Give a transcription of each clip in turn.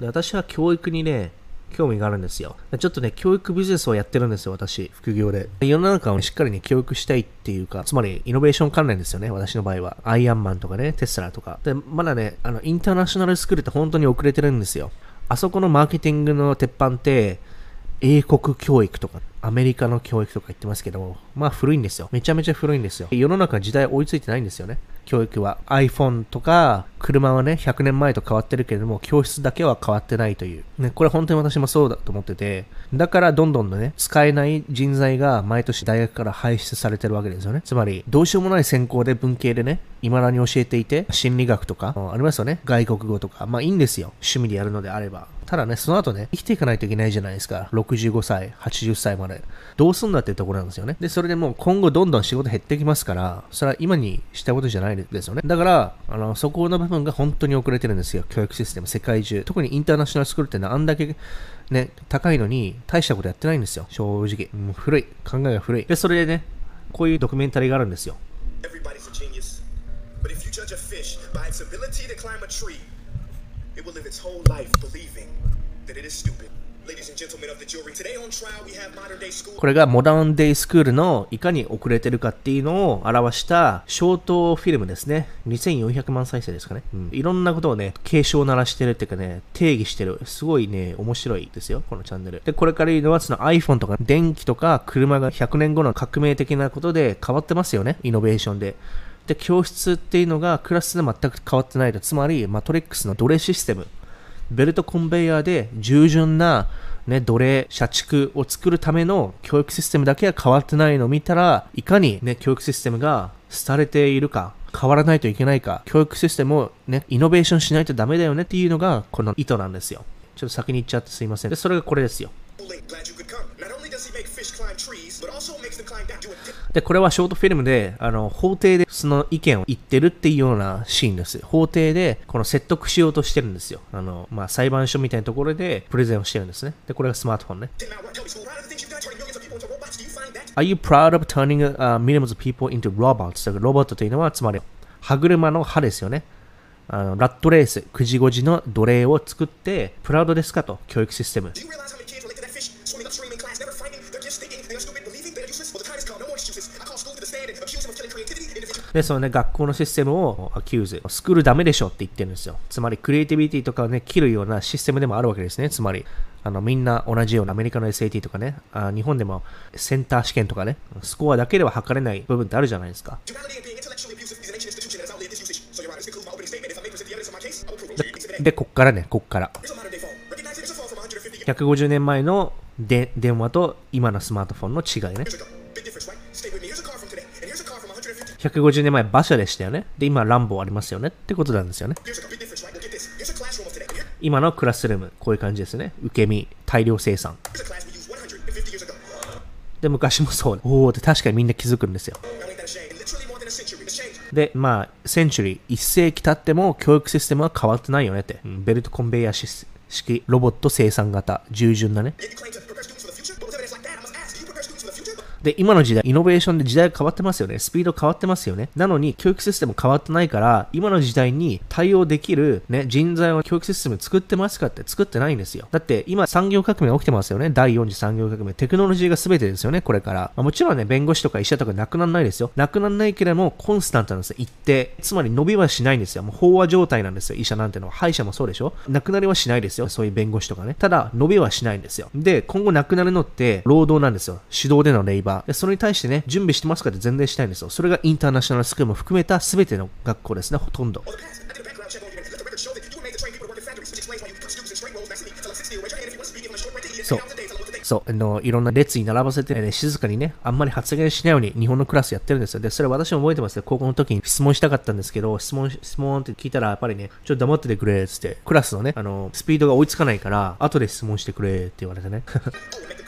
で私は教育にね、興味があるんですよ。ちょっとね、教育ビジネスをやってるんですよ、私、副業で。世の中をしっかりね、教育したいっていうか、つまり、イノベーション関連ですよね、私の場合は。アイアンマンとかね、テスラとか。で、まだね、あの、インターナショナルスクールって本当に遅れてるんですよ。あそこのマーケティングの鉄板って、英国教育とか、アメリカの教育とか言ってますけど、まあ古いんですよ。めちゃめちゃ古いんですよ。世の中時代追いついてないんですよね。教育は iPhone とか車はね100年前と変わってるけれども教室だけは変わってないという、ね、これ本当に私もそうだと思っててだからどんどんね使えない人材が毎年大学から輩出されてるわけですよねつまりどうしようもない専攻で文系でね未だに教えていて心理学とかありますよね外国語とかまあいいんですよ趣味でやるのであればただね、その後ね、生きていかないといけないじゃないですか。65歳、80歳まで。どうすんだっていうところなんですよね。で、それでもう今後どんどん仕事減ってきますから、それは今にしたことじゃないですよね。だから、あの、そこの部分が本当に遅れてるんですよ。教育システム、世界中。特にインターナショナルスクールってのはあんだけね、高いのに大したことやってないんですよ。正直。もう古い。考えが古い。で、それでね、こういうドキュメンタリーがあるんですよ。これがモダンデイスクールのいかに遅れてるかっていうのを表したショートフィルムですね。2400万再生ですかね。うん、いろんなことをね、警鐘を鳴らしてるっていうかね、定義してる。すごいね、面白いですよ、このチャンネル。で、これから言うのはその iPhone とか電気とか車が100年後の革命的なことで変わってますよね、イノベーションで。で、教室っていうのがクラスで全く変わってないと。つまり、マトリックスの奴隷システム。ベルトコンベヤーで従順な、ね、奴隷、社畜を作るための教育システムだけは変わってないのを見たら、いかにね、教育システムが廃れているか、変わらないといけないか、教育システムをね、イノベーションしないとダメだよねっていうのが、この意図なんですよ。ちょっと先に行っちゃってすいません。で、それがこれですよ。で、これはショートフィルムで、あの、法廷でその意見を言ってるっていうようなシーンです。法廷で、この説得しようとしてるんですよ。あの、まあ、裁判所みたいなところでプレゼンをしてるんですね。で、これがスマートフォンね。Are you proud of turning、uh, millions of people into robots? ロボットというのは、つまり、歯車の歯ですよね。あのラットレース、9時5時の奴隷を作って、プラウドですかと、教育システム。で、そのね、学校のシステムをアキューズ、スクールダメでしょって言ってるんですよ。つまり、クリエイティビティとかをね、切るようなシステムでもあるわけですね。つまり、あの、みんな同じようなアメリカの SAT とかね、あ日本でもセンター試験とかね、スコアだけでは測れない部分ってあるじゃないですか。で、こっからね、こっから。150年前ので電話と今のスマートフォンの違いね。150年前馬車でしたよね。で、今ランボーありますよねってことなんですよね。今のクラスルーム、こういう感じですね。受け身、大量生産。で、昔もそう。おおって確かにみんな気づくんですよ。で、まあ、センチュリー、1世紀経っても教育システムは変わってないよねって。ベルトコンベイヤー式、ロボット生産型、従順なね。で、今の時代、イノベーションで時代が変わってますよね。スピード変わってますよね。なのに、教育システム変わってないから、今の時代に対応できる、ね、人材を教育システム作ってますかって作ってないんですよ。だって、今、産業革命起きてますよね。第4次産業革命。テクノロジーが全てですよね、これから。まあ、もちろんね、弁護士とか医者とかなくならないですよ。なくならないけれども、コンスタントなんですよ。一定。つまり伸びはしないんですよ。もう飽和状態なんですよ。医者なんてのは。歯医者もそうでしょなくなりはしないですよ。そういう弁護士とかね。ただ、伸びはしないんですよ。で、今後なくなるのって、労働なんですよ。手動でのレイバー。でそれに対してね、準備してますかって全然したいんですよ。それがインターナショナルスクールも含めた全ての学校ですね、ほとんど。そう。そう、あの、いろんな列に並ばせて、ね、静かにね、あんまり発言しないように日本のクラスやってるんですよ。で、それ私も覚えてますよ。高校の時に質問したかったんですけど、質問、質問って聞いたら、やっぱりね、ちょっと黙っててくれ、つって、クラスのね、あの、スピードが追いつかないから、後で質問してくれ、って言われてね。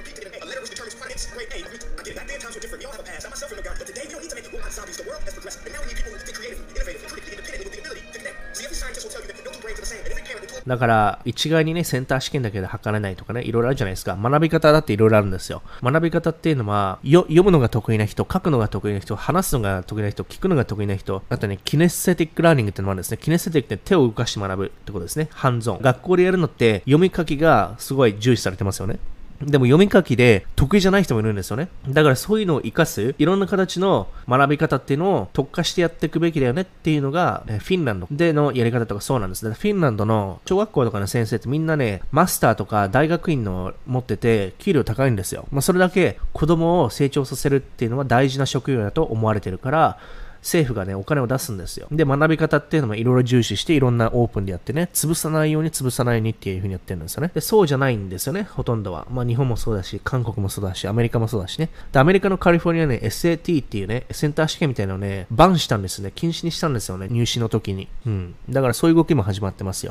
だから、一概にね、センター試験だけで測れないとかね、いろいろあるじゃないですか。学び方だっていろいろあるんですよ。学び方っていうのは、読むのが得意な人、書くのが得意な人、話すのが得意な人、聞くのが得意な人、あとね、 kinesthetic learning っていうのもあるんですね。 kinesthetic って手を動かして学ぶってことですね。 hands-on。学校でやるのって、読み書きがすごい重視されてますよね。でも読み書きで得意じゃない人もいるんですよね。だからそういうのを活かす、いろんな形の学び方っていうのを特化してやっていくべきだよねっていうのが、フィンランドでのやり方とかそうなんですね。フィンランドの小学校とかの先生ってみんなね、マスターとか大学院の持ってて、給料高いんですよ。まあそれだけ子供を成長させるっていうのは大事な職業だと思われてるから、政府がね、お金を出すんですよ。で、学び方っていうのもいろいろ重視して、いろんなオープンでやってね、潰さないように潰さないようにっていう風にやってるんですよね。で、そうじゃないんですよね、ほとんどは。まあ、日本もそうだし、韓国もそうだし、アメリカもそうだしね。で、アメリカのカリフォルニアね、SAT っていうね、センター試験みたいなのをね、バンしたんですね。禁止にしたんですよね、入試の時に。うん。だからそういう動きも始まってますよ。